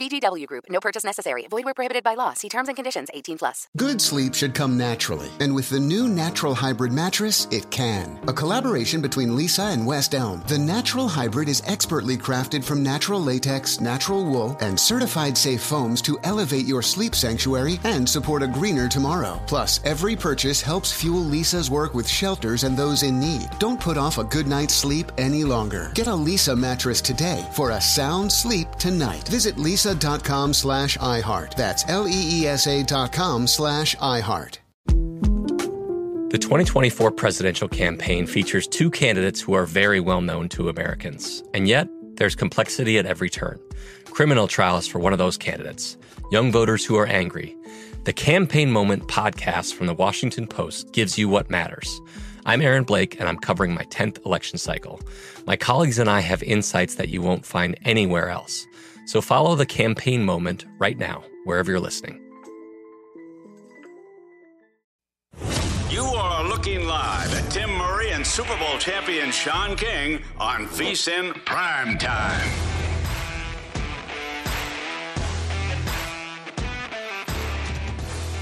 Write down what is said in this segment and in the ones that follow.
VGW Group. No purchase necessary. Void where prohibited by law. See terms and conditions. 18 plus. Good sleep should come naturally, and with the new Natural Hybrid mattress, it can. A collaboration between Leesa and West Elm, the Natural Hybrid is expertly crafted from natural latex, natural wool, and certified safe foams to elevate your sleep sanctuary and support a greener tomorrow. Plus, every purchase helps fuel Leesa's work with shelters and those in need. Don't put off a good night's sleep any longer. Get a Leesa mattress today for a sound sleep tonight. Visit leesa.com slash iHeart. That's L E E S A dot com slash iHeart. The 2024 presidential campaign features two candidates who are very well known to Americans. And yet, there's complexity at every turn. Criminal trials for one of those candidates, young voters who are angry. The Campaign Moment podcast from the Washington Post gives you what matters. I'm Aaron Blake, and I'm covering my 10th election cycle. My colleagues and I have insights that you won't find anywhere else. So follow the Campaign Moment right now, wherever you're listening. You are looking live at Tim Murray and Super Bowl champion Sean King on VSIN Prime Time.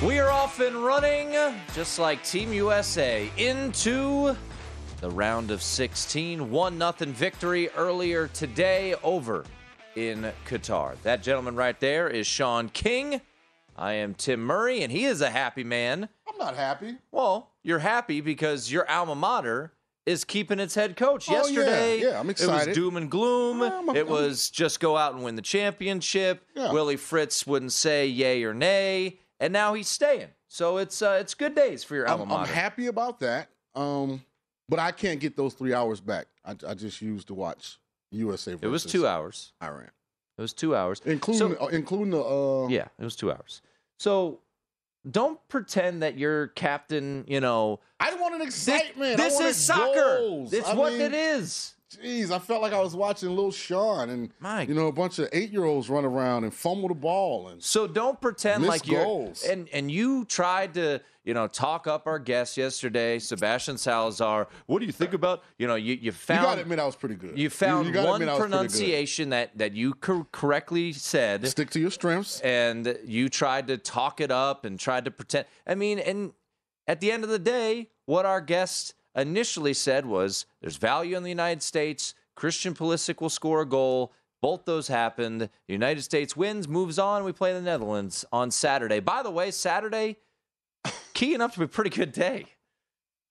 We are off and running, just like Team USA, into the round of 16. 1 0 victory earlier today over in Qatar. That gentleman right there is Sean King. I am Tim Murray, and he is a happy man. I'm not happy. Well, you're happy because your alma mater is keeping its head coach. Oh. Yesterday, Yeah, I'm excited. It was doom and gloom. I'm- I'm- it was just go out and win the championship. Yeah. Willie Fritz wouldn't say yay or nay, and now he's staying. So it's uh, it's good days for your alma I'm, I'm happy about that. Um, but I can't get those three hours back. I, I just used to watch USA. Versus it was two hours. Iran, It was two hours, including So- uh, including the. Uh, yeah, it was two hours. So don't pretend that you're captain. You know, I want an excitement. this wanted is soccer. goals. It's I what mean, it is. Jeez, I felt like I was watching Lil Sean and My you know a bunch of eight year olds run around and fumble the ball and So don't pretend like you're goals. and and you tried to you know talk up our guest yesterday, Sebastian Salazar. What do you think about you know you you you found gotta admit I was pretty good. you found you gotta one admit I was pretty good. pronunciation that that you cor- correctly said, Stick to your strengths. and you tried to talk it up and tried to pretend. I mean, and at the end of the day, what our guest initially said was, "There's value in the United States." Christian Pulisic will score a goal. Both those happened. The United States wins, moves on. We play the Netherlands on Saturday. By the way, Saturday, keying up to be a pretty good day.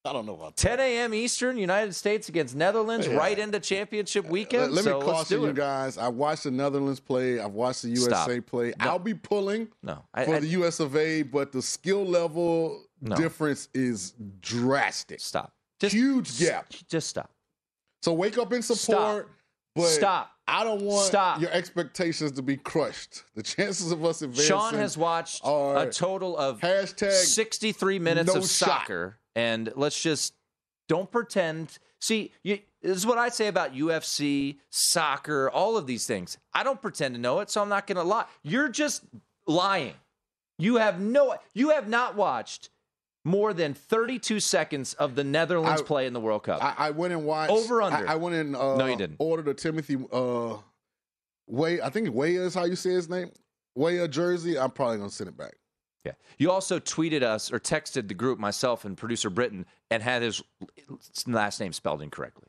I don't know about 10 a.m. Eastern, United States against Netherlands, Yeah. right into championship uh, weekend. Let, let so me caution you guys. I watched the Netherlands play. I've watched the USA Stop. play. No. I'll be pulling No, I, for I- the US of A, but the skill level No. difference is drastic. stop. Just Huge gap. Just stop. So wake up in support. But Stop. I don't want Stop. your expectations to be crushed. The chances of us advancing. Sean has watched a total of hashtag 63 minutes no of shot. soccer, and let's just don't pretend. See, you, this is what I say about UFC, soccer, all of these things. I don't pretend to know it, so I'm not going to lie. You're just lying. You have no. You have not watched more than 32 seconds of the Netherlands I- play in the World Cup. I, I went and watched Over, under. I, I went and uh, No, you didn't. Ordered a Timothy uh, Weah. I think Weah is how you say his name. Weah a jersey. I'm probably gonna send it back. Yeah. You also tweeted us or texted the group, myself and producer Britton, and had his last name spelled incorrectly.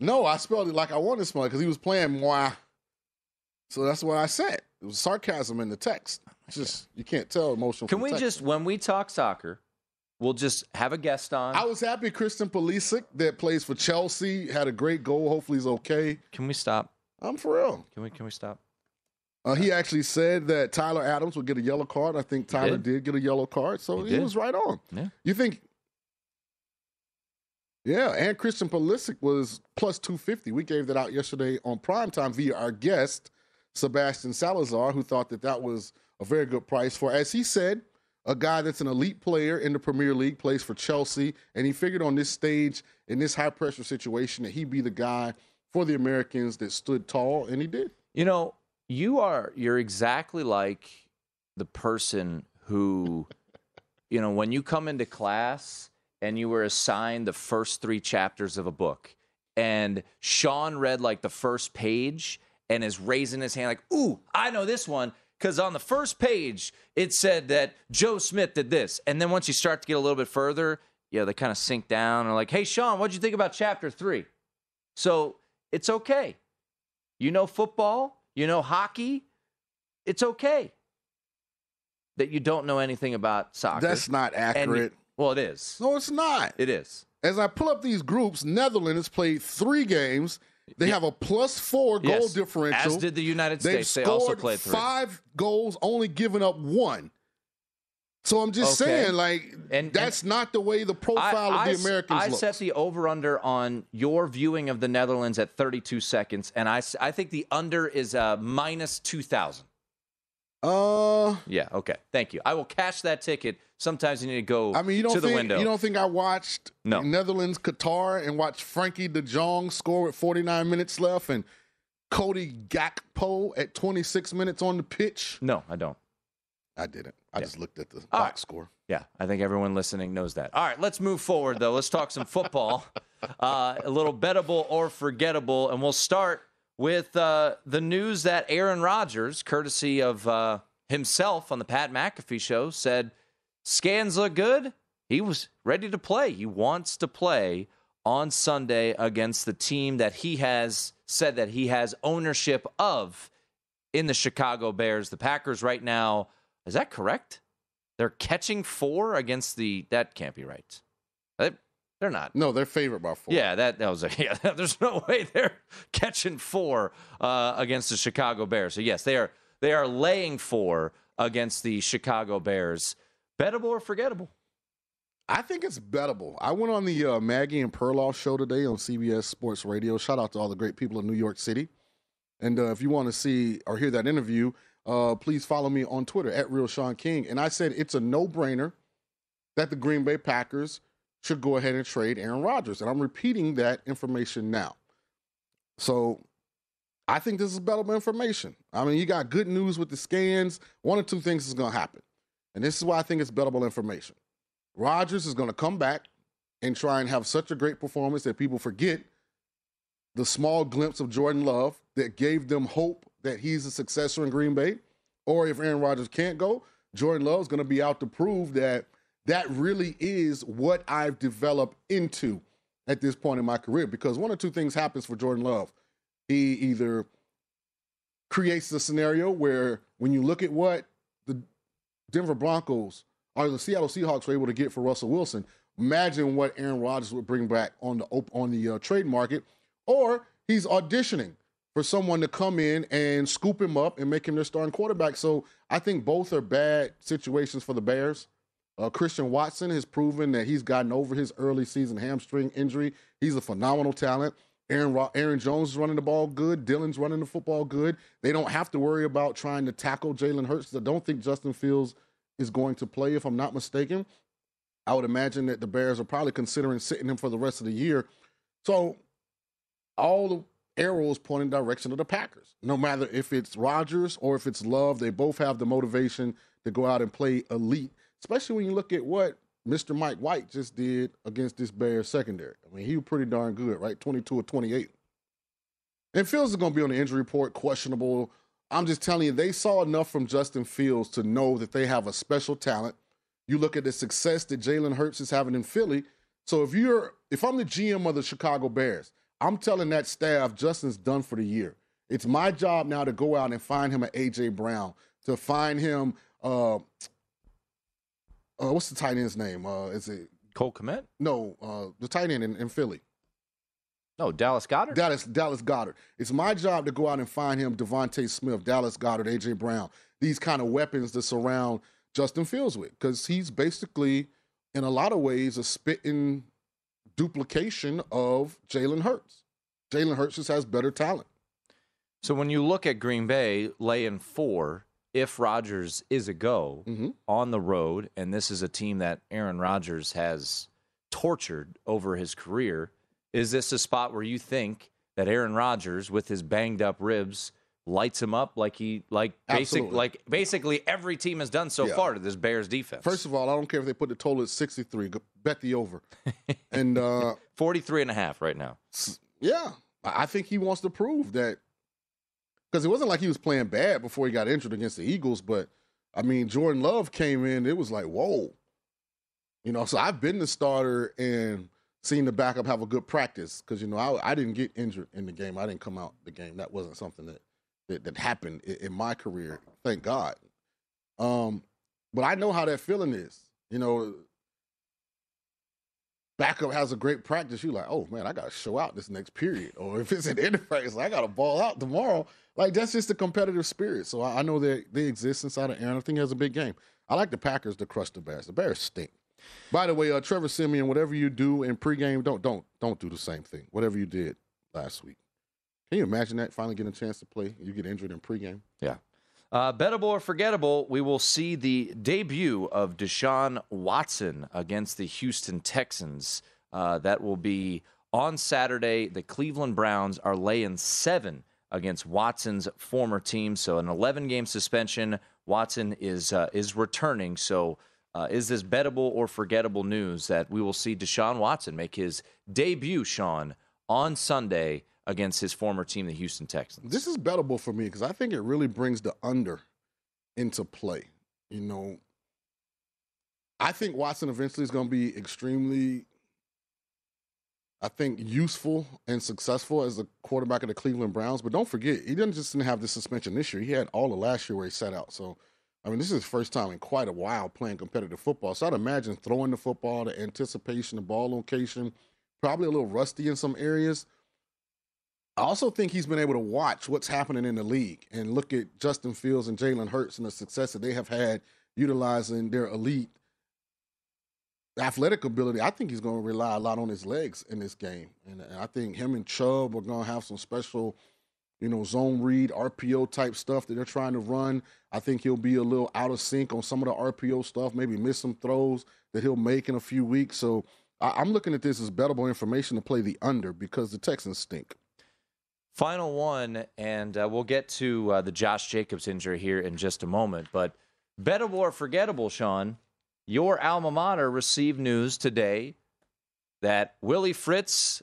No, I spelled it like I wanted to spell it because he was playing moi. So that's what I said. It was sarcasm in the text. It's just you can't tell emotion. Can we text. just, when we talk soccer, we'll just have a guest on? I was happy Christian Pulisic that plays for Chelsea had a great goal. Hopefully he's okay. Can we stop? I'm for real. Can we? Can we stop? Uh, he actually said that Tyler Adams would get a yellow card. I think Tyler did. did. get a yellow card, so He he, was right on. Yeah. You think? Yeah, and Christian Pulisic was plus 250. We gave that out yesterday on primetime via our guest, Sebastian Salazar, who thought that that was a very good price for, as he said, a guy that's an elite player in the Premier League, plays for Chelsea, and he figured on this stage, in this high pressure situation, that he'd be the guy for the Americans that stood tall, and he did. You know, you are you're exactly like the person who, you know, when you come into class and you were assigned the first three chapters of a book, and Sean read like the first page and is raising his hand like, "Ooh, I know this one." Because on the first page, it said that Joe Smith did this. And then once you start to get a little bit further, yeah, they kind of sink down and like, hey, Sean, what'd you think about chapter three? So it's okay. You know football, you know hockey. It's okay that you don't know anything about soccer. That's not And you- accurate. well, it is. No, it's not. It is. As I pull up these groups, Netherlands played three games. They have a plus four goal Yes. differential. As did the United They've States. They also played three. five goals, only giving up one. So I'm just Okay. saying, like, And- that's not the way the profile I, of the I- Americans I looks. set the over under on your viewing of the Netherlands at 32 seconds, and I, I think the under is uh, minus 2,000. Uh, Yeah, okay. Thank you. I will cash that ticket. Sometimes you need to go I mean, you don't to the think window. you don't think I watched No. Netherlands Qatar and watched Frenkie de Jong score with 49 minutes left and Cody Gakpo at 26 minutes on the pitch? no, I don't. I didn't. I just looked at the All box right. score. Yeah, I think everyone listening knows that. All right, let's move forward, though. Let's talk some football. Uh, a little bettable or forgettable. And we'll start with uh, the news that Aaron Rodgers, courtesy of uh, himself on the Pat McAfee show, said scans look good. He was ready to play. He wants to play on Sunday against the team that he has said that he has ownership of in the Chicago Bears. The Packers right now, is that correct? They're catching four against the. That can't be right. They, they're not. No, they're favored by four. Yeah, that, that was a. Yeah, there's no way they're catching four uh, against the Chicago Bears. So yes, they are. They are laying four against the Chicago Bears. Bettable or forgettable? I think it's bettable. I went on the uh, Maggie and Perloff show today on CBS Sports Radio. Shout out to all the great people in New York City. And uh, if you want to see or hear that interview, uh, please follow me on Twitter at Real Sean King. And I said it's a no brainer that the Green Bay Packers should go ahead and trade Aaron Rodgers. And I'm repeating that information now. So I think this is bettable information. I mean, you got good news with the scans. One or two things is going to happen. And this is why I think it's bettable information. Rodgers is going to come back and try and have such a great performance that people forget the small glimpse of Jordan Love that gave them hope that he's a successor in Green Bay. Or if Aaron Rodgers can't go, Jordan Love's going to be out to prove that that really is what I've developed into at this point in my career. Because one or two things happens for Jordan Love. He either creates a scenario where when you look at what the Denver Broncos or the Seattle Seahawks were able to get for Russell Wilson, imagine what Aaron Rodgers would bring back on the op- on the uh, trade market. Or he's auditioning for someone to come in and scoop him up and make him their starting quarterback. So I think both are bad situations for the Bears. Uh, Christian Watson has proven that he's gotten over his early season hamstring injury. He's a phenomenal talent. Aaron Ro- Aaron Jones is running the ball good. Dylan's running the football good. They don't have to worry about trying to tackle Jalen Hurts. I don't think Justin Fields is going to play, if I'm not mistaken. I would imagine that the Bears are probably considering sitting him for the rest of the year. So all the arrows point in direction of the Packers. No matter if it's Rodgers or if it's Love, they both have the motivation to go out and play elite, especially when you look at what Mr. Mike White just did against this Bears secondary. I mean, he was pretty darn good, right? 22 or 28. And Fields is going to be on the injury report, questionable. I'm just telling you, they saw enough from Justin Fields to know that they have a special talent. You look at the success that Jalen Hurts is having in Philly. So if you're, if I'm the GM of the Chicago Bears, I'm telling that staff Justin's done for the year. It's my job now to go out and find him an AJ Brown, to find him. Uh, uh, what's the tight end's name? Uh, is it Cole Kmet? No, uh, the tight end in, in Philly. No, Dallas Goedert. Dallas Dallas Goedert. It's my job to go out and find him DeVonta Smith, Dallas Goedert, AJ Brown. These kind of weapons to surround Justin Fields with, because he's basically, in a lot of ways, a spitting duplication of Jalen Hurts. Jalen Hurts just has better talent. So when you look at Green Bay laying four, if Rodgers is a go Mm-hmm. on the road, and this is a team that Aaron Rodgers has tortured over his career, is this a spot where you think that Aaron Rodgers, with his banged up ribs, lights him up like he like basic like basically every team has done so Yeah. far to this Bears defense? First of all, I don't care if they put the total at 63. Go- Bet the over. and uh, 43 and a half right now. yeah, I think he wants to prove that because it wasn't like he was playing bad before he got injured against the Eagles. But I mean, Jordan Love came in. It was like, whoa, you know. So I've been the starter and seen the backup have a good practice because you know I, I didn't get injured in the game. I didn't come out the game. That wasn't something that that, that happened in, in my career. Thank God. Um, but I know how that feeling is. You know, backup has a great practice, you're like, oh man, I gotta show out this next period. Or if it's an practice, I gotta ball out tomorrow. Like that's just the competitive spirit. So I, I know that they exist inside of Aaron. I think has a big game. I like the Packers to crush the Bears. The Bears stink. By the way, uh, Trevor Siemian, whatever you do in pregame, don't don't don't do the same thing. Whatever you did last week. Can you imagine that? Finally getting a chance to play. You get injured in pregame. Yeah. Uh, bettable or forgettable, we will see the debut of Deshaun Watson against the Houston Texans. Uh, that will be on Saturday. The Cleveland Browns are laying seven against Watson's former team, so an 11 game suspension. Watson is uh, is returning. So, uh, is this bettable or forgettable news that we will see Deshaun Watson make his debut, Sean, on Sunday against his former team, the Houston Texans? This is bettable for me because I think it really brings the under into play. You know, I think Watson eventually is going to be extremely, I think, useful and successful as a quarterback of the Cleveland Browns. But don't forget, he didn't just didn't have the suspension this year. He had all of last year where he sat out. So, I mean, this is his first time in quite a while playing competitive football. So I'd imagine throwing the football, the anticipation, the ball location, probably a little rusty in some areas. I also think he's been able to watch what's happening in the league and look at Justin Fields and Jalen Hurts and the success that they have had utilizing their elite athletic ability. I think he's going to rely a lot on his legs in this game, and, I think him and Chubb are going to have some special, you know, zone read RPO type stuff that they're trying to run. I think he'll be a little out of sync on some of the RPO stuff, maybe miss some throws that he'll make in a few weeks. So I, I'm looking at this as bettable information to play the under because the Texans stink. Final one, and uh, we'll get to uh, the Josh Jacobs injury here in just a moment. But bettable or forgettable, Sean, your alma mater received news today that Willie Fritz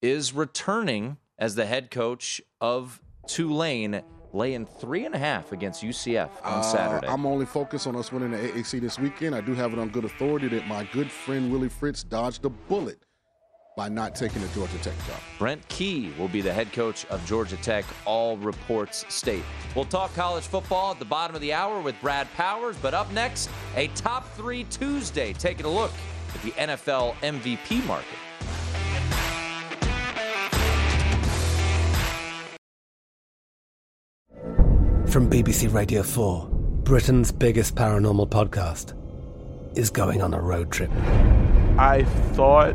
is returning as the head coach of Tulane, laying three and a half against UCF on Uh, Saturday. I'm only focused on us winning the AAC this weekend. I do have it on good authority that my good friend Willie Fritz dodged a bullet by not taking the Georgia Tech job. Brent Key will be the head coach of Georgia Tech, all reports state. We'll talk college football at the bottom of the hour with Brad Powers, but up next, a top three Tuesday, taking a look at the NFL MVP market. From BBC Radio 4, Britain's biggest paranormal podcast is going on a road trip. I thought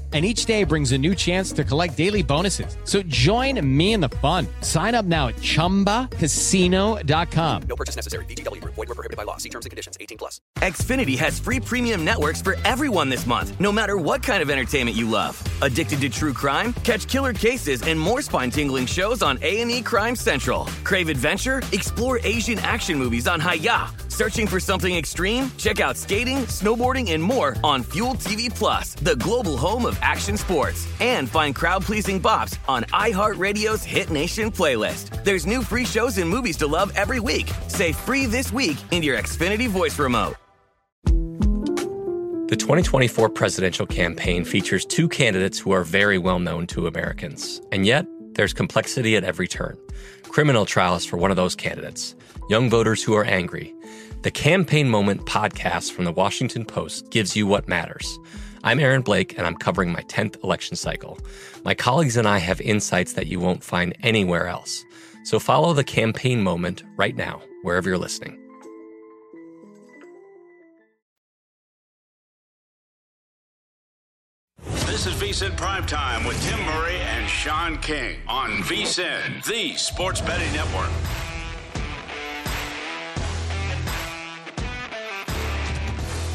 and each day brings a new chance to collect daily bonuses. So join me in the fun. Sign up now at ChumbaCasino.com. No purchase necessary. Group. Void were prohibited by law. See terms and conditions. 18 plus. Xfinity has free premium networks for everyone this month, no matter what kind of entertainment you love. Addicted to true crime? Catch killer cases and more spine-tingling shows on A&E Crime Central. Crave adventure? Explore Asian action movies on Hayah. Searching for something extreme? Check out skating, snowboarding, and more on Fuel TV Plus, the global home of action sports. And find crowd-pleasing bops on iHeartRadio's Hit Nation playlist. There's new free shows and movies to love every week. Say free this week in your Xfinity voice remote. The 2024 presidential campaign features two candidates who are very well known to Americans. And yet, there's complexity at every turn. Criminal trials for one of those candidates, young voters who are angry. The Campaign Moment podcast from the Washington Post gives you what matters. I'm Aaron Blake, and I'm covering my 10th election cycle. My colleagues and I have insights that you won't find anywhere else. So follow the Campaign Moment right now, wherever you're listening. This is VSIN Primetime with Tim Murray and Sean King on VSIN, the sports betting network.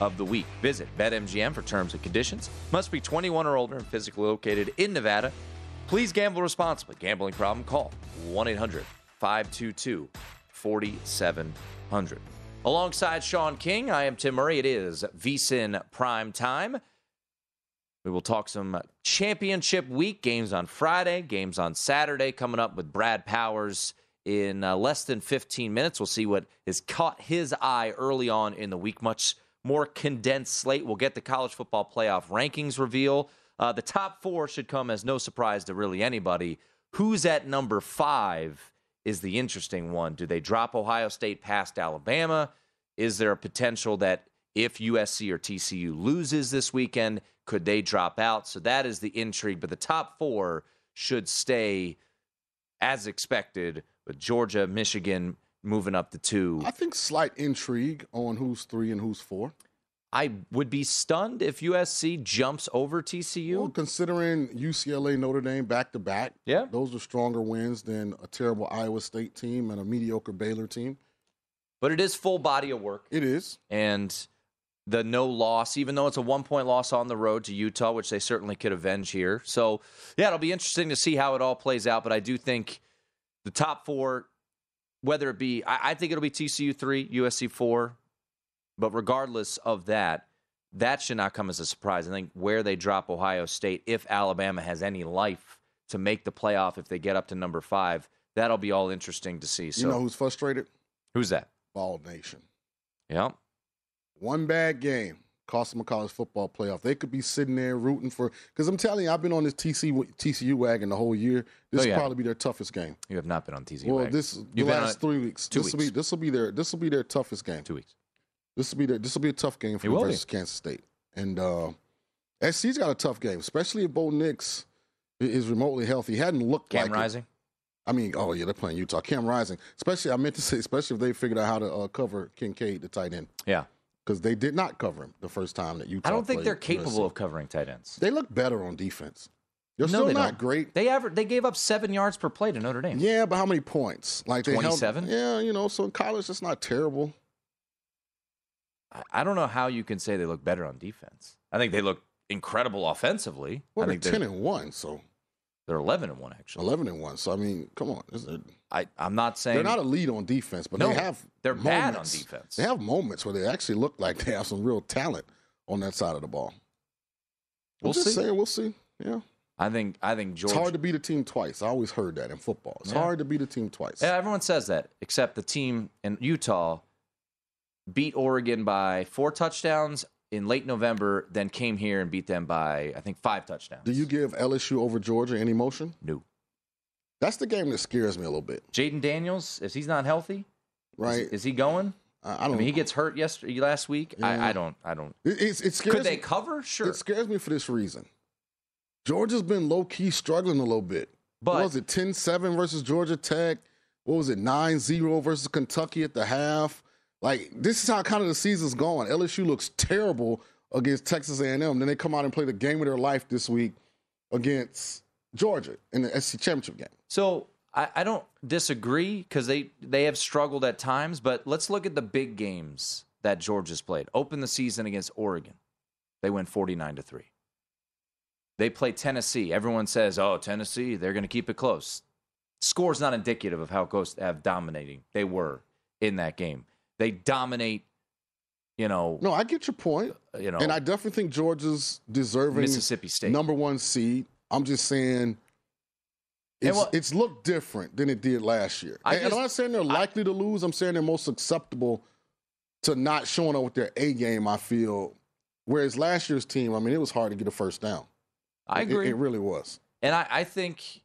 of the week. Visit BetMGM for terms and conditions. Must be 21 or older and physically located in Nevada. Please gamble responsibly. Gambling problem? Call 1 800 522 4700. Alongside Sean King, I am Tim Murray. It is VSIN Prime Time. We will talk some championship week games on Friday, games on Saturday, coming up with Brad Powers in uh, less than 15 minutes. We'll see what has caught his eye early on in the week. Much more condensed slate. We'll get the college football playoff rankings reveal. Uh, the top four should come as no surprise to really anybody. Who's at number five is the interesting one. Do they drop Ohio State past Alabama? Is there a potential that if USC or TCU loses this weekend, could they drop out? So that is the intrigue. But the top four should stay as expected, with Georgia, Michigan moving up to two. I think slight intrigue on who's three and who's four. I would be stunned if USC jumps over TCU. Well, considering UCLA, Notre Dame back to back, yeah, those are stronger wins than a terrible Iowa State team and a mediocre Baylor team. But it is full body of work. It is, and the no loss, even though it's a one point loss on the road to Utah, which they certainly could avenge here. So yeah, it'll be interesting to see how it all plays out. But I do think the top four, whether it be, I, I think it'll be TCU three, USC four, but regardless of that, that should not come as a surprise. I think where they drop Ohio State, if Alabama has any life to make the playoff, if they get up to number five, that'll be all interesting to see. So, you know who's frustrated? Who's that? Vol Nation. Yep. One bad game cost them a college football playoff. They could be sitting there rooting for. Because I'm telling you, I've been on this TC, TCU wagon the whole year. This Oh, will probably be their toughest game. You have not been on TCU. Well, wagon. this the You've last three weeks. Two this weeks. will be this will be their this will be their toughest game. Two weeks. This will be their this will be a tough game for It them will be. versus Kansas State. And uh, SC's got a tough game, especially if Bo Nix is remotely healthy. He hadn't looked Cam like it. Rising. I mean, oh yeah, they're playing Utah. Cam Rising, especially I meant to say, especially if they figured out how to uh, cover Kincaid, the tight end, Yeah. Because they did not cover him the first time that Utah. I don't think they're capable USC. of covering tight ends. They look better on defense. They're No, still they not don't. great. They aver- they gave up seven yards per play to Notre Dame. Yeah, but how many points? Like 27? Yeah, you know, so in college it's not terrible. I- I don't know how you can say they look better on defense. I think they look incredible offensively. Well, I they're think ten and one, so they're 11 and 1, actually. eleven and one. So I mean, come on, Is it- I, I'm not saying they're not a lead on defense, but No, they have they're bad on moments. defense. They have moments where they actually look like they have some real talent on that side of the ball. We'll I'm just see. saying, we'll see. Yeah, I think I think it's hard to beat a team twice. I always heard that in football. It's Yeah. hard to beat a team twice. Yeah, everyone says that, except the team in Utah beat Oregon by four touchdowns in late November, then came here and beat them by I think five touchdowns. Do you give LSU over Georgia any motion? No. That's the game that scares me a little bit. Jayden Daniels, if he's not healthy, Right. Is, is he going? I, I I don't. mean, he gets hurt yesterday, last week. Yeah. I, I don't. I don't. It, it's, it scares Could they me- cover? Sure. It scares me for this reason. Georgia's been low key struggling a little bit. But- what was it 10 7 versus Georgia Tech? What was it 9 0 versus Kentucky at the half? Like, this is how kind of the season's going. LSU looks terrible against Texas A&M. Then they come out and play the game of their life this week against Georgia in the SC championship game. So I, I don't disagree because they they have struggled at times. But let's look at the big games that Georgia's played. Open the season against Oregon, they win forty nine to three. They play Tennessee. Everyone says, "Oh, Tennessee, they're going to keep it close." Score's not indicative of how close have dominating. They were in that game. They dominate. You know, No, I get your point. Uh, you know, And I definitely think Georgia's deserving Mississippi State. number one seed. I'm just saying it's, what- it's looked different than it did last year. I and, and just- I'm not saying they're likely to lose. I'm saying they're most acceptable to not showing up with their A game, I feel. Whereas last year's team, I mean, it was hard to get a first down. I It- agree. It, really was. And I, I think,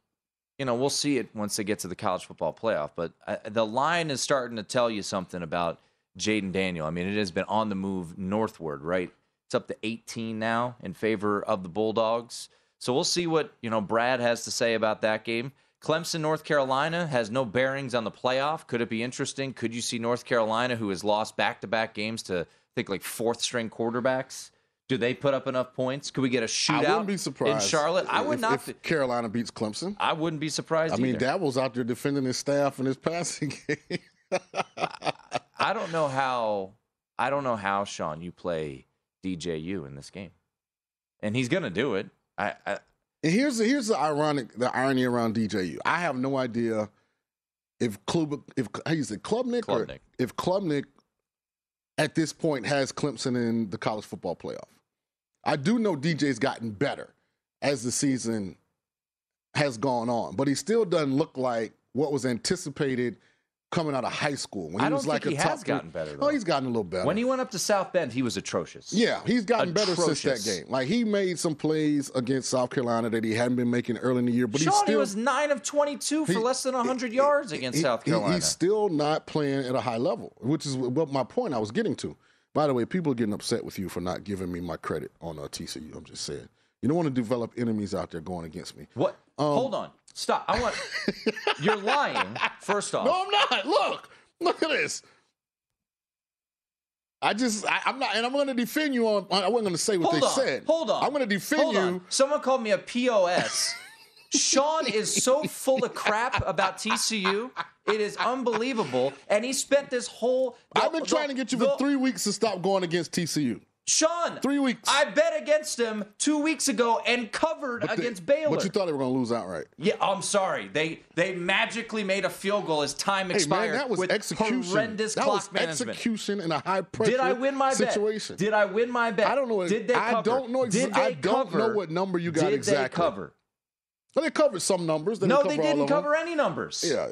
you know, we'll see it once they get to the college football playoff. But uh, the line is starting to tell you something about Jayden Daniel. I mean, it has been on the move northward, right? It's up to 18 now in favor of the Bulldogs. So we'll see what, you know, Brad has to say about that game. Clemson, North Carolina has no bearings on the playoff. Could it be interesting? Could you see North Carolina, who has lost back to back games to, I think, like fourth string quarterbacks? Do they put up enough points? Could we get a shootout I wouldn't be in. Charlotte? I would if, not. If Carolina beats Clemson. I wouldn't be surprised. I mean. Dabo's out there defending his staff and his passing game. I don't know how. I don't know how Sean you play DJU in this game, and he's gonna do it. I, I And here's the, here's the ironic the irony around DJU. I have no idea if Klub if you say Klubnik, or Klubnik. if Klubnik at this point has Clemson in the college football playoff. I do know DJ's gotten better as the season has gone on, but he still doesn't look like what was anticipated coming out of high school when he I don't was like think a he top has gotten better, Oh, he's gotten a little better. when he went up to South Bend, he was atrocious. Yeah, he's gotten better since that game. Like he made some plays against South Carolina that he hadn't been making early in the year, but Sean, he's he still was nine of twenty-two for he- less than hundred yards against he- South he- Carolina. he's still not playing at a high level, which is what my point I was getting to. By the way, people are getting upset with you for not giving me my credit on uh, TCU. I'm just saying. You don't want to develop enemies out there going against me. what? Um, Hold on. Stop. I want. You're lying. First off. No, I'm not. Look, look at this. I just, I, I'm not, and I'm going to defend you on. I wasn't going to say what Hold they on. said. Hold on. I'm going to defend Hold you. on. Someone called me a POS. Sean is so full of crap about TCU. It is unbelievable. And he spent this whole. I've been the- trying to get you the- for three weeks to stop going against TCU. Sean, Three weeks. I bet against him two weeks ago and covered But they- against Baylor. But you thought they were going to lose outright. yeah, I'm sorry. They they magically made a field goal as time Hey expired man, that was with execution. horrendous that clock was management. execution in a high pressure Did I win my situation. bet? Did I win my bet? I don't know. Did they I cover? don't know. Exa- Did they I don't cover? know what number you got Did exactly. they cover? Well, they covered some numbers. They no, didn't they cover didn't cover any numbers. Yeah.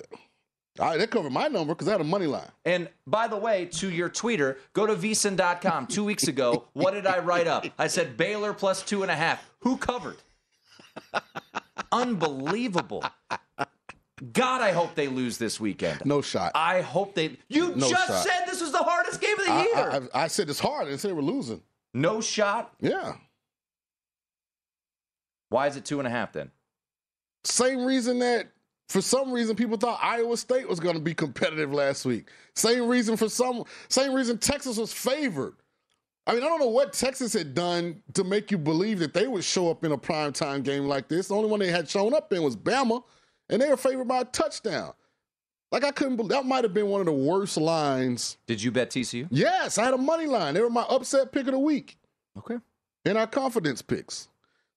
All right, they covered my number because I had a money line. And by the way, to your tweeter, go to vsin.com. Two weeks ago, what did I write up? I said Baylor plus two and a half. Who covered? Unbelievable. God, I hope they lose this weekend. No shot. I hope they. You No just shot. said this was the hardest game of the I, year. I, I, I said it's hard. I didn't say they were losing. no shot. Yeah. Why is it two and a half then? Same reason that for some reason people thought Iowa State was going to be competitive last week. Same reason for some. Same reason Texas was favored. I mean, I don't know what Texas had done to make you believe that they would show up in a primetime game like this. The only one they had shown up in was Bama, and they were favored by a touchdown. Like I couldn't believe that might have been one of the worst lines. Did you bet TCU? Yes, I had a money line. They were my upset pick of the week Okay. And our confidence picks.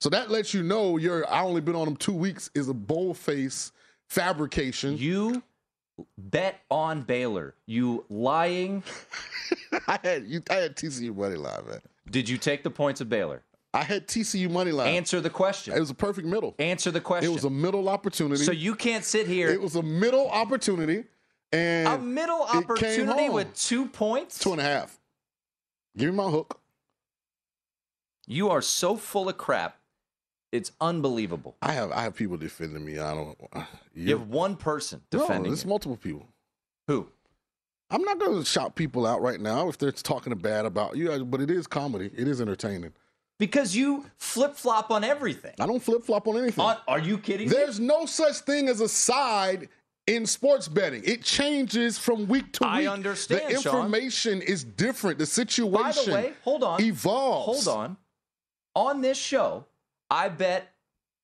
So that lets you know you're I only been on them two weeks is a bold face fabrication. You bet on Baylor. You lying. I had you I had TCU money line, man. Did you take the points of Baylor? I had TCU money line. Answer the question. it was a perfect middle. Answer the question. It was a middle opportunity. so you can't sit here. it was a middle opportunity and a middle opportunity with two points. two and a half. Give me my hook. You are so full of crap. It's unbelievable. I have I have people defending me. I don't. Uh, you have one person defending there's you. multiple people. Who? I'm not going to shout people out right now if they're talking bad about you, uh, but it is comedy. It is entertaining. Because you flip flop on everything. I don't flip flop on anything. On, are you kidding me? There's no such thing as a side in sports betting. It changes from week to week. I understand, The Sean. information is different. The situation By the way, hold on. evolves. Hold on. On this show, I bet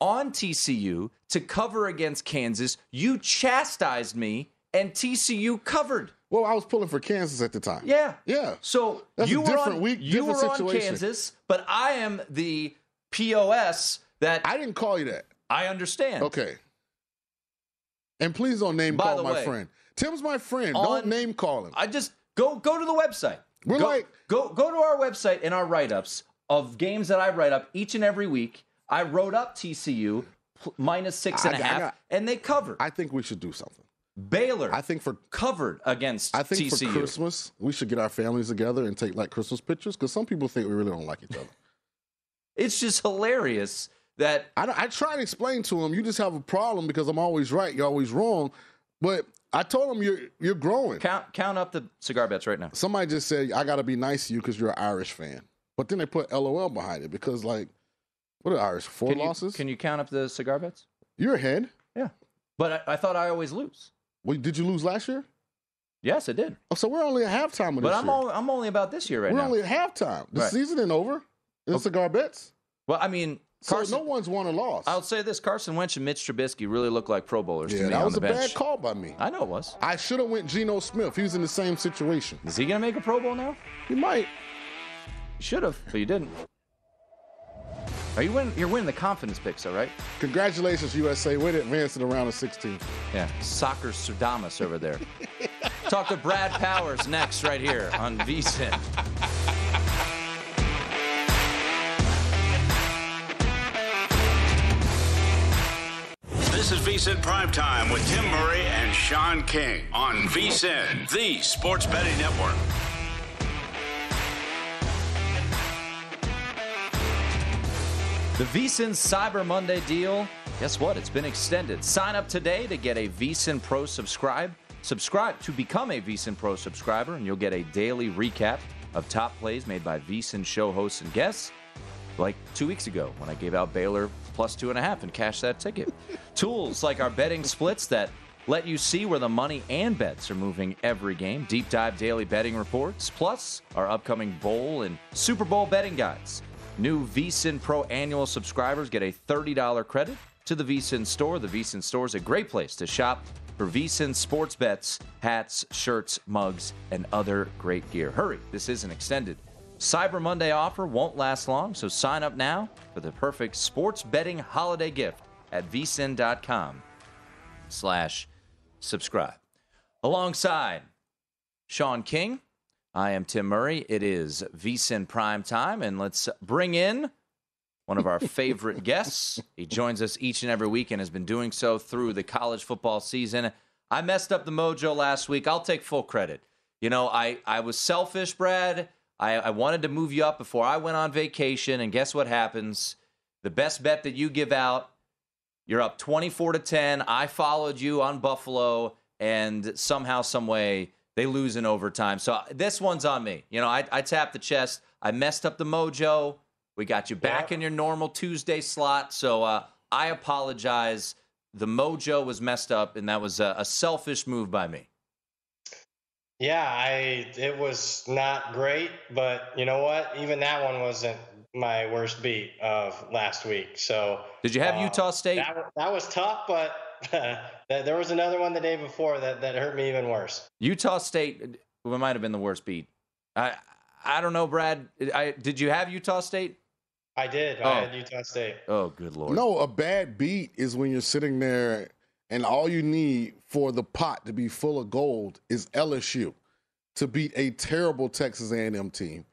on TCU to cover against Kansas. You chastised me, and TCU covered. Well, I was pulling for Kansas at the time. Yeah. Yeah. So That's a you were different on, week, you were on situation. Kansas, but I am the POS that I didn't call you that. I understand. Okay. And please don't name By call my way, friend. Tim's my friend. on- don't name call him. I just go go to the website. We're go, like- go go to our website and our write ups of games that I write up each and every week. I wrote up TCU minus six and a I- I half, got- and they covered. I think we should do something. Baylor I think for covered against I think TCU. for Christmas we should get our families together and take like Christmas pictures because some people think we really don't like each other. It's just hilarious that I, I try and explain to them, you just have a problem because I'm always right, you're always wrong. But I told them you're you're growing. count count up the cigar bets right now. Somebody just said I got to be nice to you because you're an Irish fan, but then they put LOL behind it because like, what are Irish four Can you, losses? can you count up the cigar bets? you're ahead. Yeah, but I, I thought I always lose. Wait, did you lose last year? Yes, I did. Oh, so we're only at halftime of this But I'm year. only, I'm only about this year right now. we're only at halftime. The Right. season ain't over. It's cigar bets. well, I mean, So Carson, no one's won or lost. I'll say this: Carson Wentz and Mitch Trubisky really look like Pro Bowlers to yeah, me that was the a bench. bad call by me. I know it was. I should have went Geno Smith. He was in the same situation. Is he gonna make a Pro Bowl now? He might. Should have, but you didn't. Are you winning? You're winning the confidence picks, all right? Congratulations, USA. Way to advance to the round of 16. Yeah, soccer Sudamus over there. Talk to Brad Powers next, right here on VSIN. This is VSIN Primetime with Tim Murray and Sean King on VSIN, the sports betting network. The VSIN Cyber Monday deal, guess what? It's been extended. Sign up today to get a VSIN Pro subscribe. Subscribe to become a VSIN Pro subscriber, and you'll get a daily recap of top plays made by VSIN show hosts and guests. Like two weeks ago when I gave out Baylor plus two and a half and cashed that ticket. Tools like our betting splits that let you see where the money and bets are moving every game. Deep dive daily betting reports, plus our upcoming bowl and Super Bowl betting guides. New VSIN Pro annual subscribers get a $30 credit to the VSIN store. The VSIN store is a great place to shop for VSIN sports bets, hats, shirts, mugs, and other great gear. Hurry, this is an extended Cyber Monday offer won't last long, so sign up now for the perfect sports betting holiday gift at vsin.com slash subscribe. Alongside Sean King, I am Tim Murray. It is VSIN Prime Time, and let's bring in one of our favorite guests. He joins us each and every week and has been doing so through the college football season. I messed up the mojo last week. I'll take full credit. You know, I, I was selfish, Brad. I, I wanted to move you up before I went on vacation, and guess what happens? The best bet that you give out, you're up 24 to 10. I followed you on Buffalo, and somehow, some way, they lose in overtime. So this one's on me. You know, I, I tapped the chest. I messed up the mojo. We got you back in your normal Tuesday slot. So uh, I apologize. The mojo was messed up, and that was a, a selfish move by me. Yeah, I it was not great, but you know what? Even that one wasn't my worst beat of last week. So Did you have uh, Utah State? That, that was tough, but there was another one the day before that that hurt me even worse. Utah State well, might have been the worst beat. I I don't know, Brad. I, did you have Utah State? I did. Oh. I had Utah State. Oh, good lord. No, a bad beat is when you're sitting there and all you need for the pot to be full of gold is LSU to beat a terrible Texas A&M team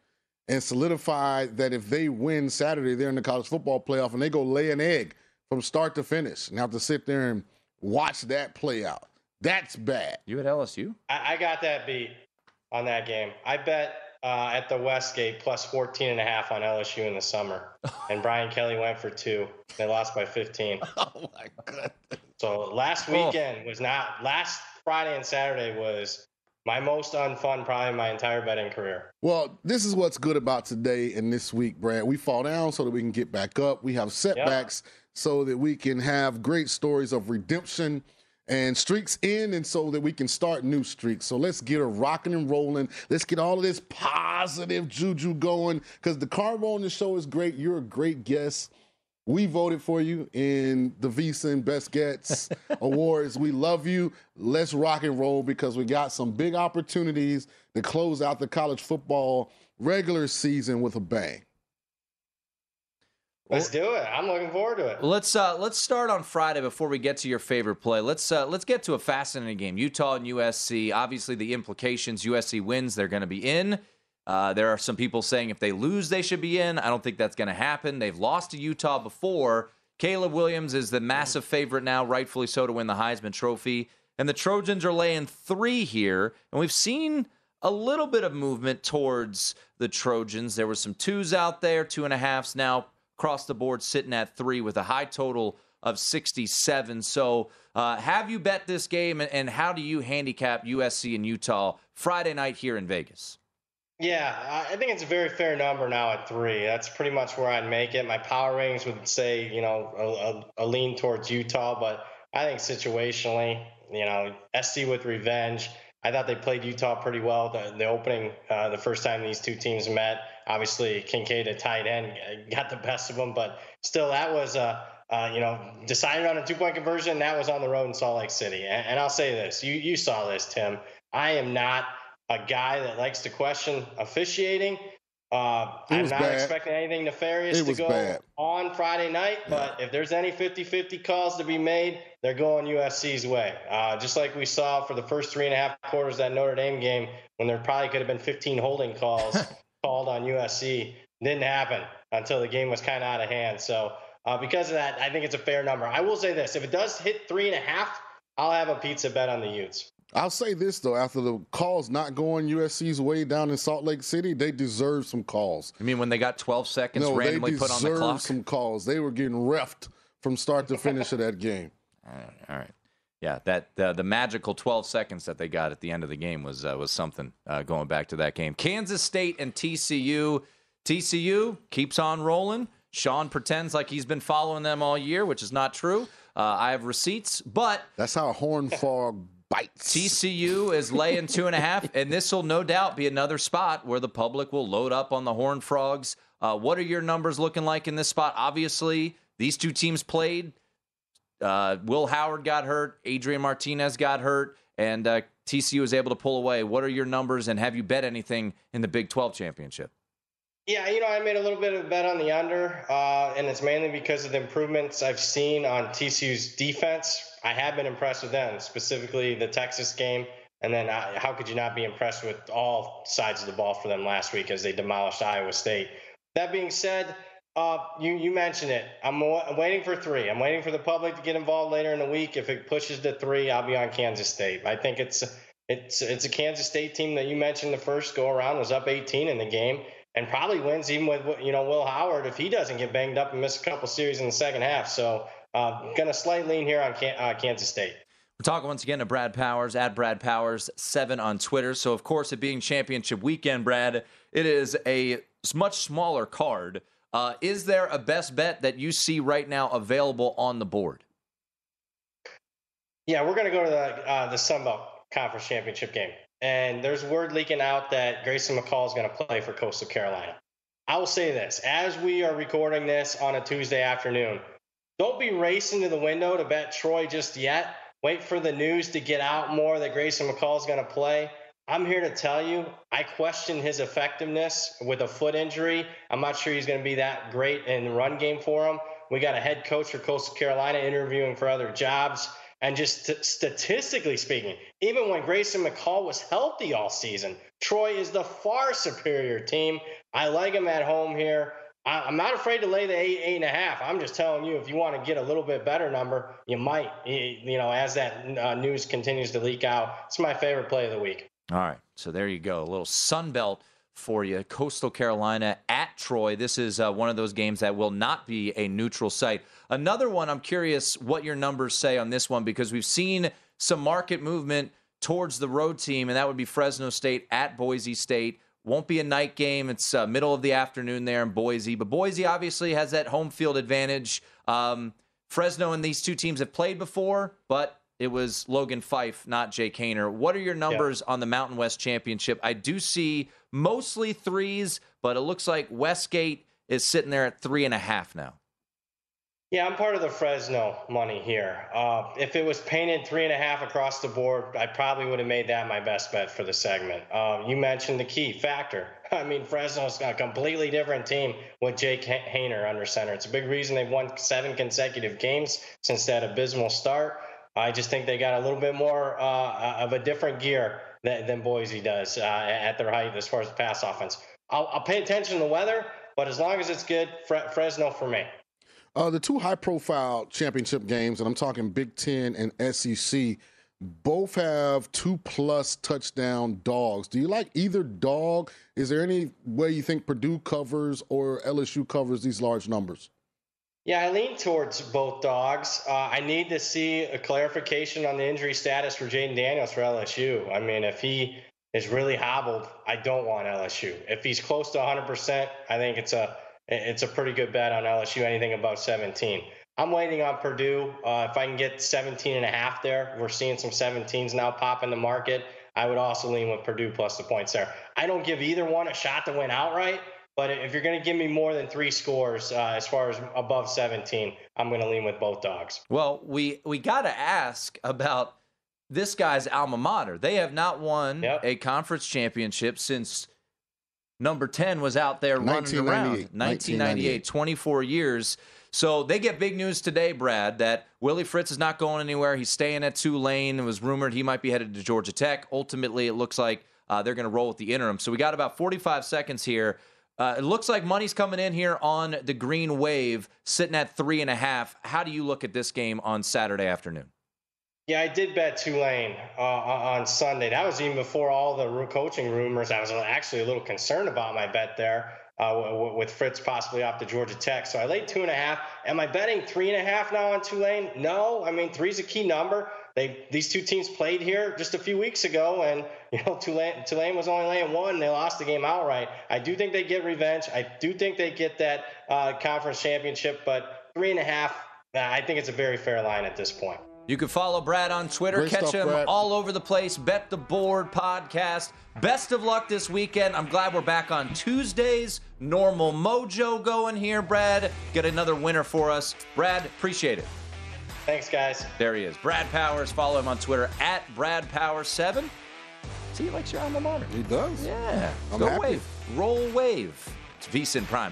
and solidify that if they win Saturday, they're in the college football playoff and they go lay an egg from start to finish and have to sit there and watch that play out. That's bad. You at LSU? I, I got that beat on that game. I bet uh, at the Westgate plus 14 and a half on LSU in the summer. and Brian Kelly went for two. They lost by 15. Oh my god. So last weekend was not last Friday and Saturday was my most unfun probably my entire betting career. Well, this is what's good about today and this week, Brad. We fall down so that we can get back up. We have setbacks so that we can have great stories of redemption and streaks in and so that we can start new streaks. So let's get a rocking and rolling. Let's get all of this positive juju going because the carbo on the show is great. You're a great guest. We voted for you in the VSiN Best Gets Awards. We love you. Let's rock and roll because we got some big opportunities to close out the college football regular season with a bang. Let's do it. I'm looking forward to it. Let's uh, let's start on Friday before we get to your favorite play. Let's uh, let's get to a fascinating game. Utah and USC. Obviously, the implications. USC wins, they're going to be in. Uh, there are some people saying if they lose, they should be in. I don't think that's going to happen. They've lost to Utah before. Caleb Williams is the massive favorite now, rightfully so, to win the Heisman Trophy. And the Trojans are laying three here, and we've seen a little bit of movement towards the Trojans. There were some twos out there, two and a halves now across the board sitting at three with a high total of 67. So, uh, have you bet this game, and how do you handicap USC and Utah Friday night here in Vegas? Yeah, I think it's a very fair number now at three. That's pretty much where I'd make it. My power ratings would say, you know, a, a, a lean towards Utah, but I think situationally, you know, SC with revenge. I thought they played Utah pretty well the, the opening, uh, the first time these two teams met. Obviously, Kincaid at tight end got the best of them, but still, that was uh, uh, you know decided on a two point conversion. That was on the road in Salt Lake City, and, and I'll say this: you you saw this, Tim. I am not a guy that likes to question officiating. Uh, I'm not bad. expecting anything nefarious It to go bad. on Friday night, but if there's any 50 50 calls to be made, they're going USC's way. Uh, just like we saw for the first three and a half quarters of that Notre Dame game, when there probably could have been 15 holding calls called on USC. Didn't happen until the game was kind of out of hand. So, uh, because of that, I think it's a fair number. I will say this if it does hit three and a half, I'll have a pizza bet on the Utes. I'll say this though: after the calls not going USC's way down in Salt Lake City, they deserve some calls. I mean, when they got 12 seconds no, randomly put on the clock? some calls. They were getting refed from start to finish of that game. All right, all right. Yeah, that uh, the magical 12 seconds that they got at the end of the game was uh, was something. Uh, going back to that game, Kansas State and TCU. TCU keeps on rolling. Sean pretends like he's been following them all year, which is not true. Uh, I have receipts, but that's how Horn Frog bites. TCU is laying two and a half, and this will no doubt be another spot where the public will load up on the Horn Frogs. Uh, what are your numbers looking like in this spot? Obviously, these two teams played. Uh, Will Howard got hurt. Adrian Martinez got hurt, and uh, TCU was able to pull away. What are your numbers, and have you bet anything in the Big 12 championship? Yeah, you know, I made a little bit of a bet on the under, uh, and it's mainly because of the improvements I've seen on TCU's defense. I have been impressed with them, specifically the Texas game. And then uh, how could you not be impressed with all sides of the ball for them last week as they demolished Iowa State? That being said, uh, you, you mentioned it. I'm, wa- I'm waiting for three. I'm waiting for the public to get involved later in the week. If it pushes to three, I'll be on Kansas State. I think it's it's it's a Kansas State team that you mentioned the first go around was up 18 in the game and probably wins even with you know Will Howard if he doesn't get banged up and miss a couple series in the second half. So uh, gonna slight lean here on Can- uh, Kansas State. We're talking once again to Brad Powers at Brad Powers seven on Twitter. So of course, it being championship weekend, Brad, it is a much smaller card. Uh, is there a best bet that you see right now available on the board? Yeah, we're gonna go to the uh, the Sun Belt Conference Championship game, and there's word leaking out that Grayson McCall is gonna play for Coastal Carolina. I will say this: as we are recording this on a Tuesday afternoon, don't be racing to the window to bet Troy just yet. Wait for the news to get out more that Grayson McCall is going to play. I'm here to tell you, I question his effectiveness with a foot injury. I'm not sure he's going to be that great in the run game for him. We got a head coach for Coastal Carolina interviewing for other jobs. And just st- statistically speaking, even when Grayson McCall was healthy all season, Troy is the far superior team. I like him at home here. I- I'm not afraid to lay the eight, eight and a half. I'm just telling you, if you want to get a little bit better number, you might, you know, as that uh, news continues to leak out. It's my favorite play of the week. All right, so there you go, a little Sun Belt for you. Coastal Carolina at Troy. This is uh, one of those games that will not be a neutral site. Another one, I'm curious what your numbers say on this one because we've seen some market movement towards the road team, and that would be Fresno State at Boise State. Won't be a night game. It's uh, middle of the afternoon there in Boise, but Boise obviously has that home field advantage. Um, Fresno and these two teams have played before, but it was Logan Fife, not Jake Haener. What are your numbers yeah. on the Mountain West Championship? I do see mostly threes, but it looks like Westgate is sitting there at three and a half now. Yeah, I'm part of the Fresno money here. Uh, if it was painted three and a half across the board, I probably would have made that my best bet for the segment. Uh, you mentioned the key factor. I mean, Fresno's a completely different team with Jake Haener under center. It's a big reason they've won seven consecutive games since that abysmal start. I just think they got a little bit more uh, of a different gear than, than Boise does uh, at their height as far as pass offense. I'll, I'll, pay attention to the weather, but as long as it's good, Fre- Fresno for me. Uh, the two high profile championship games, and I'm talking Big Ten and SEC, both have two plus touchdown dogs. Do you like either dog? Is there any way you think Purdue covers or LSU covers these large numbers? Yeah, I lean towards both dogs. Uh, I need to see a clarification on the injury status for Jayden Daniels for LSU. I mean, if he is really hobbled, I don't want LSU. If he's close to 100%, I think it's a it's a pretty good bet on LSU, anything above 17. I'm waiting on Purdue. Uh, if I can get 17 and a half there, we're seeing some 17s now pop in the market. I would also lean with Purdue plus the points there. I don't give either one a shot to win outright, but if you're going to give me more than three scores uh, as far as above 17, I'm going to lean with both dogs. Well, we we got to ask about this guy's alma mater. They have not won yep. a conference championship since number 10 was out there running around. 1998 24 years. So they get big news today brad that willie fritz is not going anywhere. He's staying at tulane. It was rumored he might be headed to georgia tech. Ultimately it looks like uh, they're going to roll with the interim. So we got about 45 seconds here uh, it looks like money's coming in here on the green wave sitting at three and a half how do you look at this game on saturday afternoon yeah, I did bet Tulane uh, on Sunday. That was even before all the coaching rumors. I was actually a little concerned about my bet there uh, with Fritz possibly off to Georgia Tech. So I laid two and a half. Am I betting three and a half now on Tulane? No. I mean, three's a key number. They these two teams played here just a few weeks ago, and you know Tulane Tulane was only laying one. They lost the game outright. I do think they get revenge. I do think they get that uh, conference championship, but three and a half. I think it's a very fair line at this point. You can follow Brad on Twitter. Great Catch stuff, him Brad. all over the place. Bet the Board podcast. Best of luck this weekend. I'm glad we're back on Tuesdays. Normal mojo going here, Brad. Get another winner for us. Brad, appreciate it. Thanks, guys. There he is. Brad Powers. Follow him on Twitter at Brad Power7. See, he likes your alma mater. He does. Yeah. I'm Go happy. wave. Roll wave. It's VSIN prime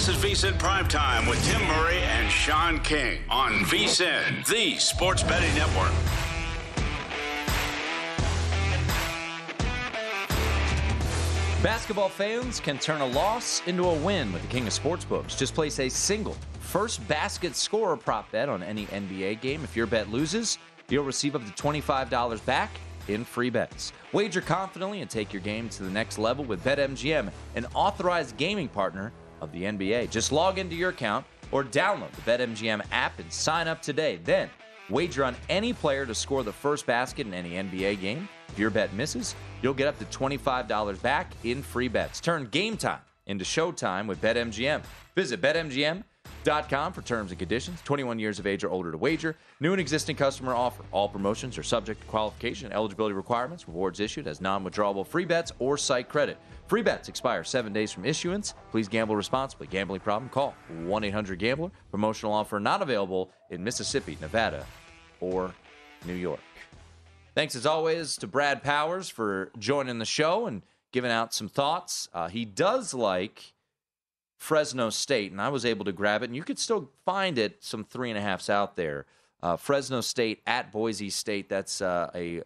This is VSIN Primetime with Tim Murray and Sean King on VSIN, the sports betting network. Basketball fans can turn a loss into a win with the king of sportsbooks. Just place a single first basket scorer prop bet on any NBA game. If your bet loses, you'll receive up to $25 back in free bets. Wager confidently and take your game to the next level with BetMGM, an authorized gaming partner of the NBA. Just log into your account or download the BetMGM app and sign up today. Then wager on any player to score the first basket in any NBA game. If your bet misses, you'll get up to $25 back in free bets. Turn game time into showtime with BetMGM. Visit BetMGM.com for terms and conditions. 21 years of age or older to wager. New and existing customer offer. All promotions are subject to qualification eligibility requirements. Rewards issued as non withdrawable free bets or site credit. Free bets expire seven days from issuance. Please gamble responsibly. Gambling problem? Call 1 800 Gambler. Promotional offer not available in Mississippi, Nevada, or New York. Thanks as always to Brad Powers for joining the show and giving out some thoughts. Uh, he does like Fresno State, and I was able to grab it, and you could still find it some three and a halfs out there. Uh, Fresno State at Boise State. That's uh, a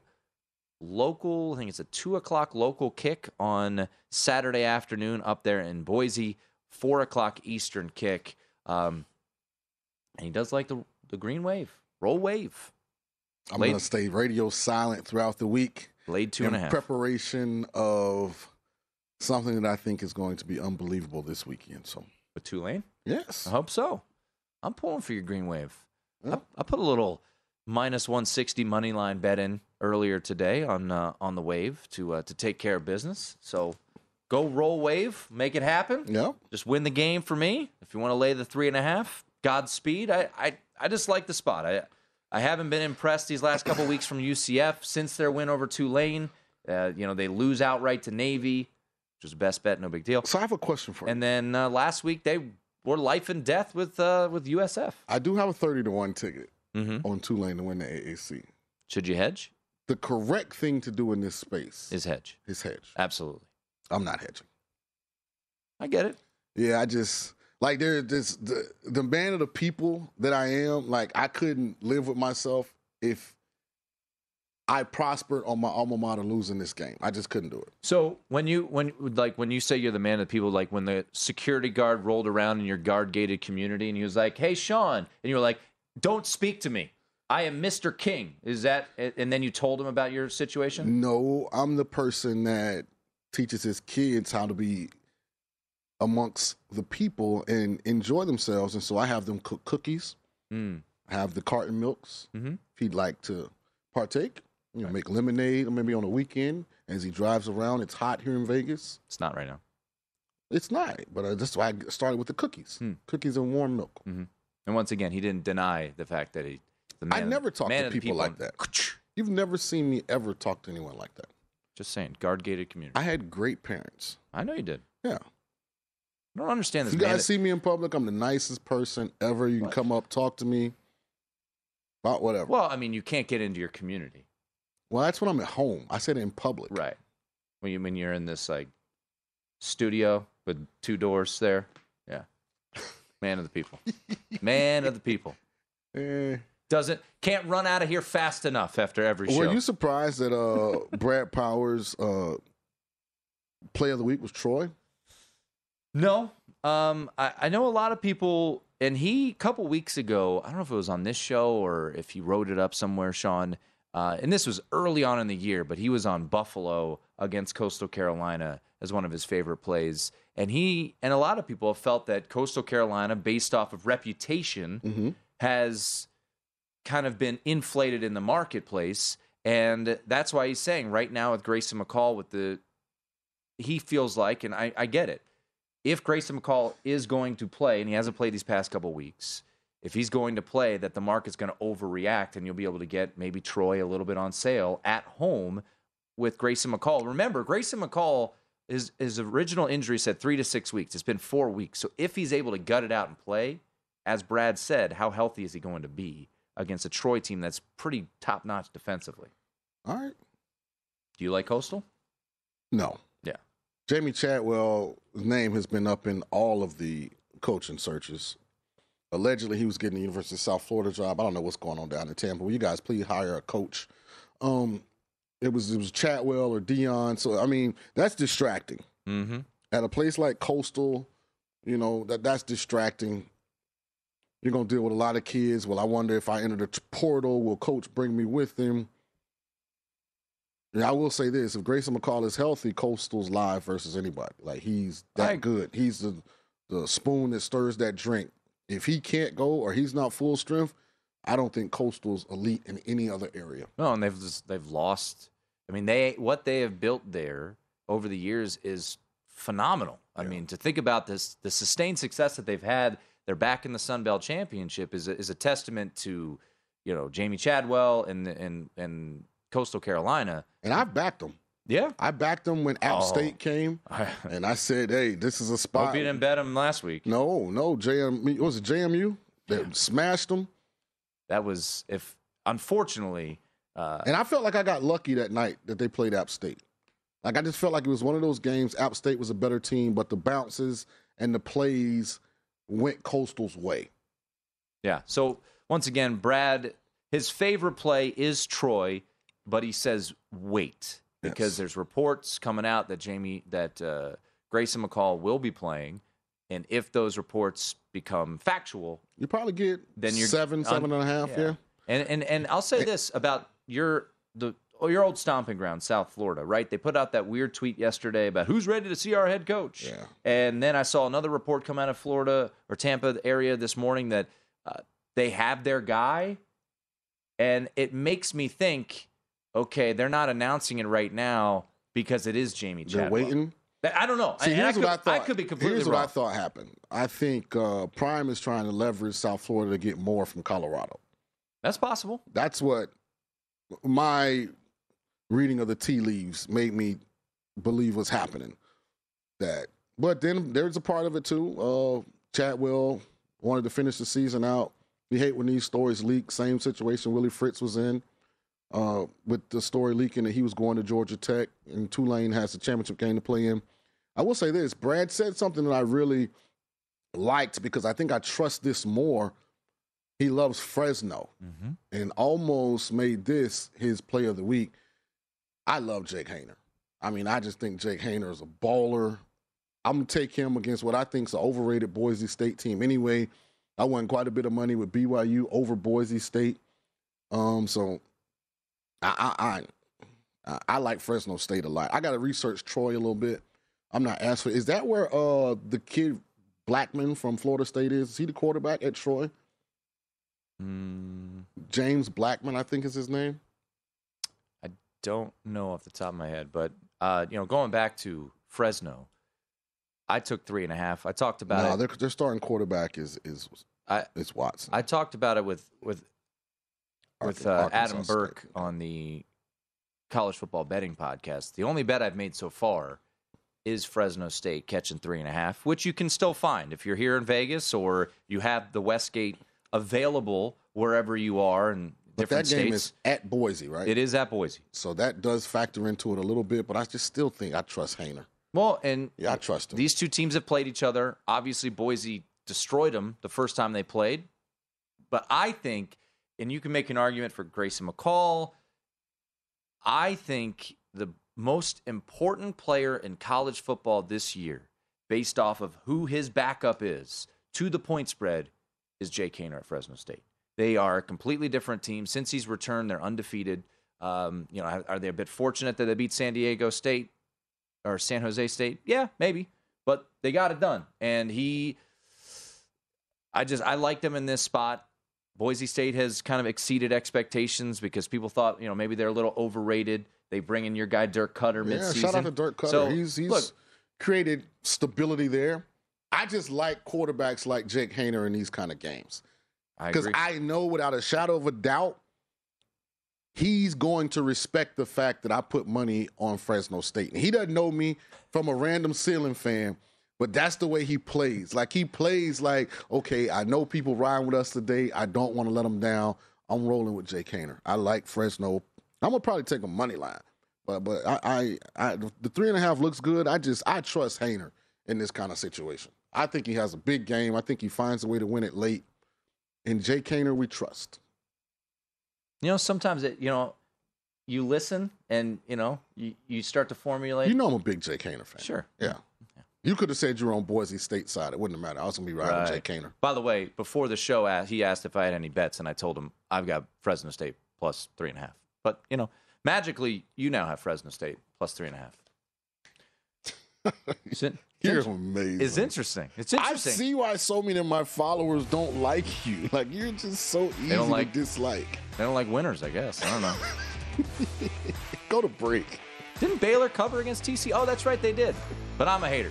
local, I think it's a two o'clock local kick on Saturday afternoon up there in Boise, four o'clock Eastern kick. Um, and he does like the the green wave, roll wave. I'm to stay radio silent throughout the week. Laid two and a half. preparation of something that I think is going to be unbelievable this weekend. So with Tulane. Yes, I hope so. I'm pulling for your green wave. I, I put a little minus 160 money line bet in earlier today on uh, on the wave to uh, to take care of business. So go roll wave, make it happen. Yeah. Just win the game for me. If you want to lay the three and a half, Godspeed. I I, I just like the spot. I I haven't been impressed these last couple weeks from UCF since their win over Tulane. Uh, you know they lose outright to Navy, which was the best bet, no big deal. So I have a question for you. And then uh, last week they were life and death with uh, with USF. I do have a 30 to 1 ticket Mm-hmm. on Tulane to win the AAC. Should you hedge? The correct thing to do in this space Is hedge. is hedge. Absolutely. I'm not hedging. I get it. Yeah, I just like there this the the man of the people that I am, like I couldn't live with myself if I prospered on my alma mater losing this game. I just couldn't do it. So when you when like when you say you're the man of the people, like when the security guard rolled around in your guard gated community and he was like, "Hey, Sean," and you were like, "Don't speak to me. I am Mr. King." Is that? And then you told him about your situation. No, I'm the person that teaches his kids how to be amongst the people and enjoy themselves. And so I have them cook cookies. Mm. I have the carton milks. Mhm. If he'd like to partake, you know, make lemonade or maybe on a weekend as he drives around. It's hot here in Vegas. It's not right now. It's not, but that's why I started with the cookies. Hmm. Cookies and warm milk. Mm-hmm. And once again, he didn't deny the fact that he. The man I never talk to the people like that. You've never seen me ever talk to anyone like that. Just saying, guard gated community. I had great parents. I know you did. Yeah. I don't understand this. you guys see me in public, I'm the nicest person ever. You can come up, talk to me about whatever. Well, I mean, you can't get into your community. Well, that's when I'm at home. I said in public. Right. When you when you're in this like studio with two doors there. Man of the people. Man of the people. Eh. Doesn't can't run out of here fast enough after every show. Were you surprised that uh, Brad Powers' uh, play of the week was Troy? No. Um, I, I know a lot of people, and he a couple weeks ago, I don't know if it was on this show or if he wrote it up somewhere, Sean. Uh, and this was early on in the year, but he was on Buffalo against Coastal Carolina as one of his favorite plays. And he and a lot of people have felt that Coastal Carolina, based off of reputation, has kind of been inflated in the marketplace. And that's why he's saying right now with Grayson McCall, with the he feels like, and I, I get it, if Grayson McCall is going to play, and he hasn't played these past couple weeks, if he's going to play, that the market's going to overreact, and you'll be able to get maybe Troy a little bit on sale at home with Grayson McCall. Remember, Grayson McCall. His, his original injury said three to six weeks. It's been four weeks. So if he's able to gut it out and play, as Brad said, how healthy is he going to be against a Troy team that's pretty top notch defensively? All right. Do you like Coastal? No. Yeah. Jamey Chadwell's name has been up in all of the coaching searches. Allegedly, he was getting the University of South Florida job. I don't know what's going on down in Tampa. Will you guys please hire a coach? Um, it was it was Chadwell or Deion. So I mean, that's distracting. Mm-hmm. At a place like Coastal, you know that that's distracting. You're gonna deal with a lot of kids. Well, I wonder if I enter the portal, will coach bring me with him? Yeah, I will say this: if Grayson McCall is healthy, Coastal's live versus anybody. Like he's that I- good. He's the the spoon that stirs that drink. If he can't go or he's not full strength, I don't think Coastal's elite in any other area. No, and they've just, they've lost. I mean, they what they have built there over the years is phenomenal. I mean, to think about this, the sustained success that they've had, they're back in the Sun Belt Championship is a, is a testament to you know Jamey Chadwell and and and Coastal Carolina. And I've backed them. Yeah, I backed them when App Oh. State came, and I said, "Hey, this is a spot." Hope you didn't bet them last week. No, no, JM was it JMU that smashed them, That was if unfortunately. Uh, and I felt like I got lucky that night that they played App State. Like I just felt like it was one of those games. App State was a better team, but the bounces and the plays went Coastal's way. Yeah. So once again, Brad, his favorite play is Troy, but he says wait because there's reports coming out that Jamey that uh, Grayson McCall will be playing, and if those reports become factual, You probably get then you're seven, seven and a half. Yeah. And and and I'll say this about your the oh, your old stomping ground, South Florida, right? They put out that weird tweet yesterday about who's ready to see our head coach. Yeah. And then I saw another report come out of Florida or Tampa area this morning that uh, they have their guy, and it makes me think, okay, they're not announcing it right now because it is Jamey. Chadwell. They're waiting. I don't know. See, And I here's could, what I thought. I could be completely here's wrong. what I thought happened. I think uh, Prime is trying to leverage South Florida to get more from Colorado. That's possible. That's what my reading of the tea leaves made me believe was happening. That, but then there's a part of it too. Uh, Chadwell wanted to finish the season out. We hate when these stories leak. Same situation Willie Fritz was in uh, with the story leaking that he was going to Georgia Tech and Tulane has a championship game to play in. I will say this: Brad said something that I really liked because I think I trust this more. He loves Fresno and almost made this his play of the week. I love Jake Haener. I mean, I just think Jake Haener is a baller. I'm gonna take him against what I think is an overrated Boise State team. Anyway, I won quite a bit of money with BYU over Boise State. Um, so I I I, I like Fresno State a lot. I got to research Troy a little bit. I'm not asking. Is that where uh the kid Blackman from Florida State is? Is he the quarterback at Troy? Mm, James Blackman, I think is his name. I don't know off the top of my head, but uh, you know, going back to Fresno, I took three and a half. I talked about no, it. their their starting quarterback is is I, is Watson. I talked about it with with with uh, Adam Burke on the college football betting podcast. The only bet I've made so far is Fresno State catching three and a half, which you can still find if you're here in Vegas or you have the Westgate available wherever you are in But that different game states. is at Boise, right? It is at Boise. So that does factor into it a little bit, but I just still think I trust Haener. Well, and yeah, I trust him. These two teams have played each other. Obviously, Boise destroyed them the first time they played. But I think, and you can make an argument for Grayson McCall. I think the most important player in college football this year, based off of who his backup is to the point spread, is Jake Haener at Fresno State. They are a completely different team. Since he's returned, they're undefeated. Um, you know, are they a bit fortunate that they beat San Diego State or San Jose State? Yeah, maybe, but they got it done. And he, I just I liked him in this spot. Boise State has kind of exceeded expectations because people thought you know maybe they're a little overrated. They bring in your guy Dirk Koetter Yeah, midseason. shout out to Dirk Koetter. So, he's he's look, created stability there. I just like quarterbacks like Jake Haener in these kind of games. Because agree. I know without a shadow of a doubt, he's going to respect the fact that I put money on Fresno State. And he doesn't know me from a random ceiling fan, but that's the way he plays. Like he plays like, okay, I know people riding with us today. I don't want to let them down. I'm rolling with Jake Haener. I like Fresno. I'm gonna probably take a money line. But but I, I, I the three and a half looks good. I just I trust Haener in this kind of situation. I think he has a big game. I think he finds a way to win it late. And Jake Haener, we trust. You know, sometimes it, you know, you listen and you know you, you start to formulate. You know I'm a big Jake Haener fan. Sure. Yeah. You could have said you were on Boise State side. It wouldn't have mattered. I was gonna be riding Right. Jake Haener. By the way, before the show, he asked if I had any bets, and I told him I've got Fresno State plus three and a half. But you know, magically, you now have Fresno State plus three and a half. It's in- You're it's- amazing. It's interesting. It's interesting. I see why so many of my followers don't like you. Like you're just so easy they don't like- to dislike. They don't like winners, I guess. I don't know. Go to break. Didn't Baylor cover against TC? Oh, that's right, they did. But I'm a hater.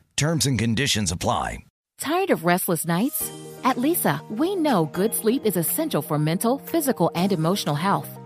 Terms and conditions apply. Tired of restless nights? At Leesa, we know good sleep is essential for mental, physical, and emotional health.